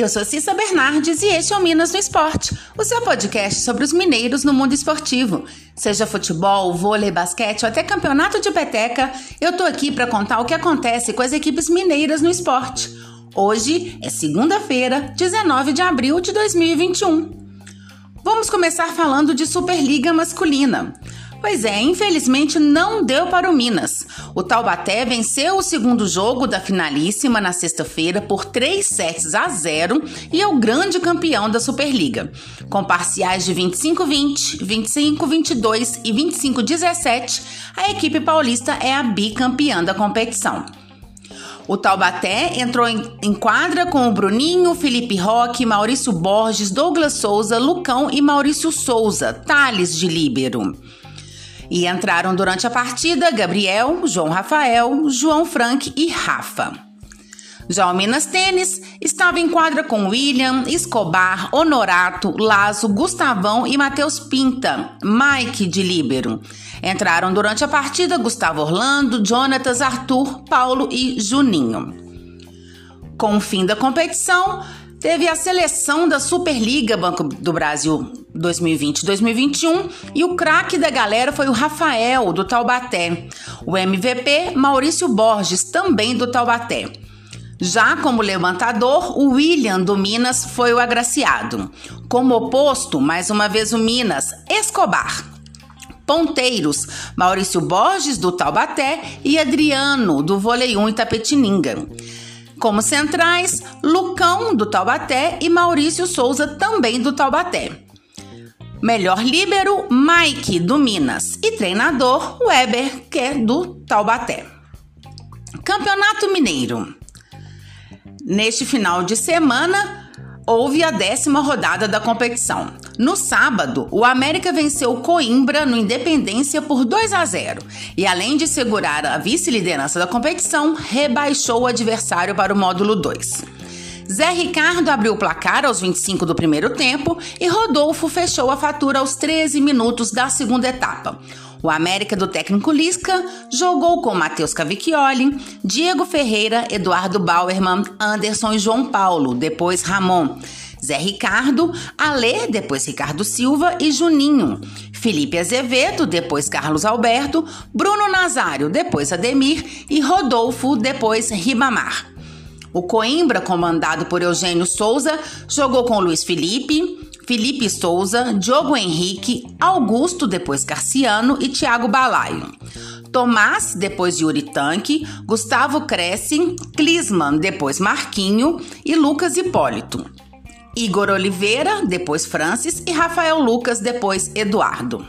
Eu sou Cissa Bernardes e este é o Minas no Esporte, o seu podcast sobre os mineiros no mundo esportivo. Seja futebol, vôlei, basquete ou até campeonato de peteca, eu tô aqui para contar o que acontece com as equipes mineiras no esporte. Hoje é segunda-feira, 19 de abril de 2021. Vamos começar falando de Superliga Masculina. Pois é, infelizmente não deu para o Minas. O Taubaté venceu o segundo jogo da finalíssima na sexta-feira por 3 sets a 0 e é o grande campeão da Superliga. Com parciais de 25-20, 25-22 e 25-17, a equipe paulista é a bicampeã da competição. O Taubaté entrou em, quadra com o Bruninho, Felipe Roque, Maurício Borges, Douglas Souza, Lucão e Maurício Souza, Thales de Líbero. E entraram durante a partida Gabriel, João Rafael, João Frank e Rafa. Já o Minas Tênis estava em quadra com William, Escobar, Honorato, Lazo, Gustavão e Matheus Pinta, Mike de Líbero. Entraram durante a partida Gustavo Orlando, Jonatas, Arthur, Paulo e Juninho. Com o fim da competição, Teve a seleção da Superliga Banco do Brasil 2020-2021 e o craque da galera foi o Rafael do Taubaté. O MVP, Maurício Borges, também do Taubaté. Já como levantador, o William do Minas foi o agraciado. Como oposto, mais uma vez o Minas, Escobar. Ponteiros, Maurício Borges do Taubaté e Adriano do Vôlei 1 Itapetininga. Como centrais, Lucão, do Taubaté, e Maurício Souza, também do Taubaté. Melhor líbero, Mike, do Minas. E treinador, Weber, que é do Taubaté. Campeonato Mineiro. Neste final de semana, houve a décima rodada da competição. No sábado, o América venceu Coimbra no Independência por 2 a 0 e, além de segurar a vice-liderança da competição, rebaixou o adversário para o módulo 2. Zé Ricardo abriu o placar aos 25 do primeiro tempo e Rodolfo fechou a fatura aos 13 minutos da segunda etapa. O América do técnico Lisca jogou com Matheus Cavicchioli, Diego Ferreira, Eduardo Bauerman, Anderson e João Paulo, depois Ramon. Zé Ricardo, Alê, depois Ricardo Silva e Juninho. Felipe Azevedo, depois Carlos Alberto, Bruno Nazário, depois Ademir e Rodolfo, depois Ribamar. O Coimbra, comandado por Eugênio Souza, jogou com Luiz Felipe, Felipe Souza, Diogo Henrique, Augusto, depois Carciano e Thiago Balaio. Tomás, depois Yuri Tanque, Gustavo Cresce, Clisman, depois Marquinho e Lucas Hipólito. Igor Oliveira, depois Francis e Rafael Lucas, depois Eduardo.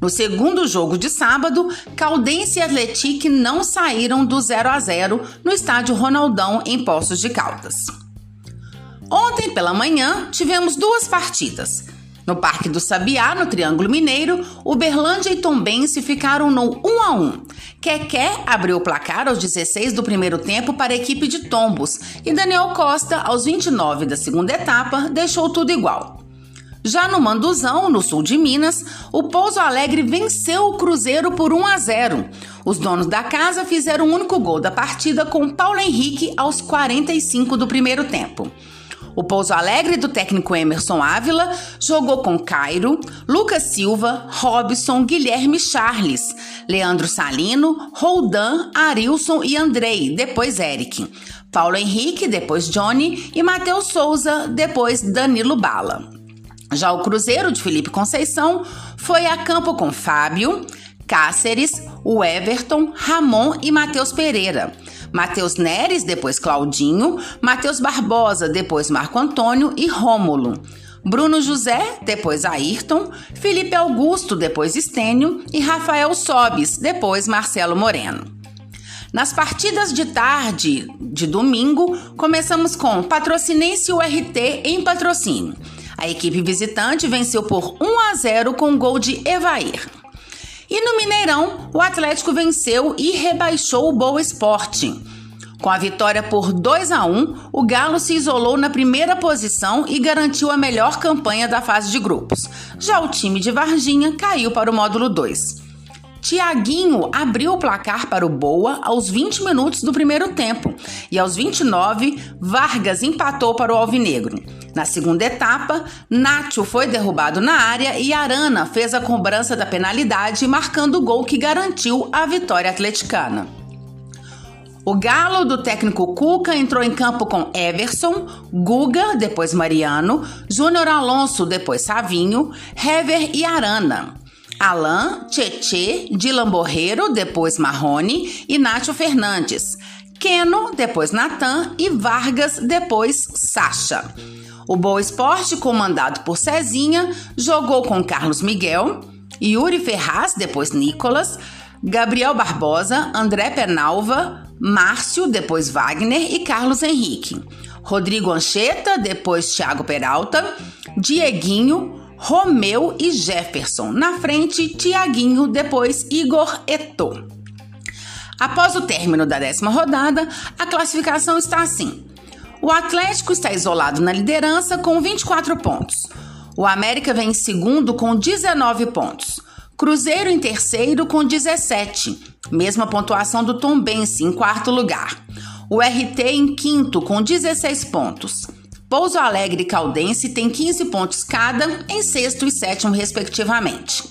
No segundo jogo de sábado, Caldense e Atletique não saíram do 0 a 0 no estádio Ronaldão em Poços de Caldas. Ontem pela manhã tivemos duas partidas. No Parque do Sabiá, no Triângulo Mineiro, Uberlândia e Tombense ficaram no 1 a 1. Keké abriu o placar aos 16 do primeiro tempo para a equipe de Tombos e Daniel Costa, aos 29 da segunda etapa, deixou tudo igual. Já no Manduzão, no sul de Minas, o Pouso Alegre venceu o Cruzeiro por 1 a 0. Os donos da casa fizeram o único gol da partida com Paulo Henrique aos 45 do primeiro tempo. O Pouso Alegre do técnico Emerson Ávila jogou com Cairo, Lucas Silva, Robson, Guilherme Charles, Leandro Salino, Roldan, Arilson e Andrei, depois Eric. Paulo Henrique, depois Johnny e Matheus Souza, depois Danilo Bala. Já o Cruzeiro de Felipe Conceição foi a campo com Fábio, Cáceres, o Everton, Ramon e Matheus Pereira. Matheus Neres, depois Claudinho, Matheus Barbosa, depois Marco Antônio e Rômulo. Bruno José, depois Ayrton, Felipe Augusto, depois Estênio e Rafael Sobes, depois Marcelo Moreno. Nas partidas de tarde de domingo, começamos com Patrocinense URT em patrocínio. A equipe visitante venceu por 1 a 0 com gol de Evair. E no Mineirão, o Atlético venceu e rebaixou o Boa Esporte. Com a vitória por 2 a 1, o Galo se isolou na primeira posição e garantiu a melhor campanha da fase de grupos. Já o time de Varginha caiu para o módulo 2. Tiaguinho abriu o placar para o Boa aos 20 minutos do primeiro tempo e aos 29, Vargas empatou para o Alvinegro. Na segunda etapa, Nacho foi derrubado na área e Arana fez a cobrança da penalidade, marcando o gol que garantiu a vitória atleticana. O Galo do técnico Cuca entrou em campo com Everson, Guga, depois Mariano, Júnior Alonso, depois Savinho, Hever e Arana. Alain, Tietê, Dylan Borreiro, depois Marrone e Nátio Fernandes. Keno, depois Natan e Vargas, depois Sacha. O Boa Esporte, comandado por Cezinha, jogou com Carlos Miguel, Yuri Ferraz, depois Nicolas, Gabriel Barbosa, André Penalva, Márcio, depois Wagner e Carlos Henrique. Rodrigo Ancheta, depois Thiago Peralta, Dieguinho, Romeu e Jefferson. Na frente, Tiaguinho, depois Igor Eto. Após o término da décima rodada, a classificação está assim. O Atlético está isolado na liderança com 24 pontos. O América vem em segundo com 19 pontos. Cruzeiro em terceiro com 17, mesma pontuação do Tombense em quarto lugar. O RT em quinto com 16 pontos. Pouso Alegre e Caldense têm 15 pontos cada, em sexto e sétimo, respectivamente.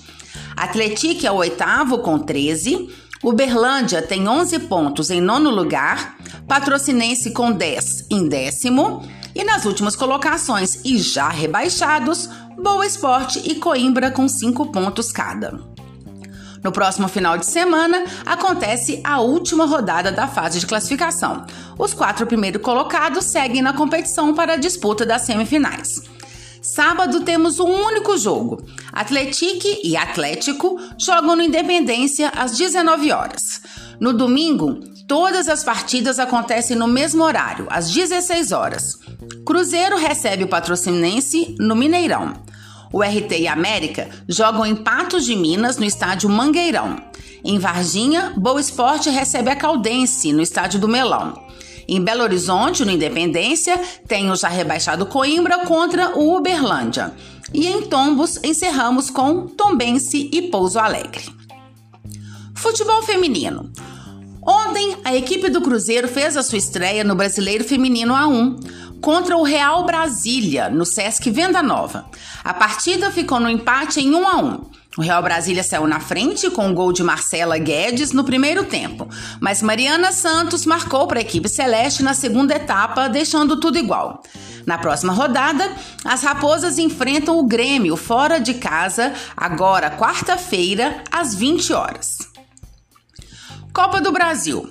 Atletique é o oitavo, com 13. Uberlândia tem 11 pontos em nono lugar. Patrocinense com 10 em décimo. E nas últimas colocações, e já rebaixados, Boa Esporte e Coimbra com 5 pontos cada. No próximo final de semana acontece a última rodada da fase de classificação. Os quatro primeiros colocados seguem na competição para a disputa das semifinais. Sábado temos um único jogo. Atletique e Atlético jogam no Independência às 19 horas. No domingo, todas as partidas acontecem no mesmo horário, às 16 horas. Cruzeiro recebe o Patrocinense no Mineirão. O RT e América jogam em Patos de Minas, no estádio Mangueirão. Em Varginha, Boa Esporte recebe a Caldense, no estádio do Melão. Em Belo Horizonte, no Independência, tem o já rebaixado Coimbra contra o Uberlândia. E em Tombos, encerramos com Tombense e Pouso Alegre. Futebol feminino. Ontem, a equipe do Cruzeiro fez a sua estreia no Brasileiro Feminino A1 contra o Real Brasília, no Sesc Venda Nova. A partida ficou no empate em 1 a 1. O Real Brasília saiu na frente com o gol de Marcela Guedes no primeiro tempo, mas Mariana Santos marcou para a equipe celeste na segunda etapa, deixando tudo igual. Na próxima rodada, as Raposas enfrentam o Grêmio fora de casa, agora quarta-feira, às 20 horas. Copa do Brasil.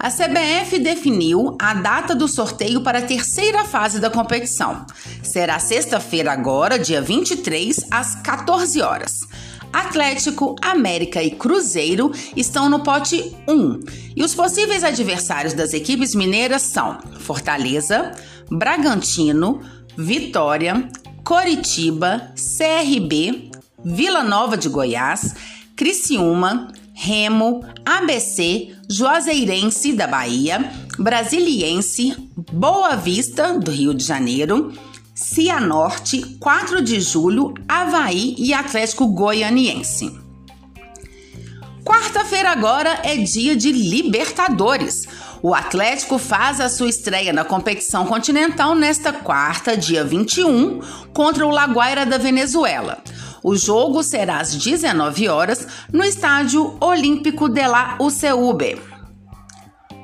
A CBF definiu a data do sorteio para a terceira fase da competição. Será sexta-feira agora, dia 23, às 14 horas. Atlético, América e Cruzeiro estão no pote 1. E os possíveis adversários das equipes mineiras são Fortaleza, Bragantino, Vitória, Coritiba, CRB, Vila Nova de Goiás, Criciúma, Remo, ABC, Juazeirense da Bahia, Brasiliense, Boa Vista do Rio de Janeiro, Cianorte, 4 de Julho, Havaí e Atlético Goianiense. Quarta-feira agora é dia de Libertadores. O Atlético faz a sua estreia na competição continental nesta quarta, dia 21, contra o Laguaira da Venezuela. O jogo será às 19 horas no Estádio Olímpico de la UCUB.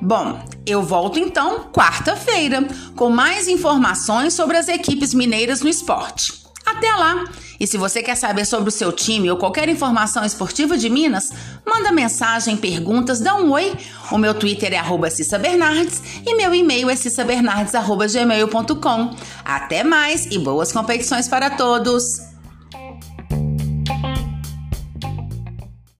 Bom, eu volto então quarta-feira com mais informações sobre as equipes mineiras no esporte. Até lá! E se você quer saber sobre o seu time ou qualquer informação esportiva de Minas, manda mensagem, perguntas, dá um oi. O meu Twitter é arroba Cissa Bernardes e meu e-mail é cissabernardes.gmail.com. Até mais e boas competições para todos!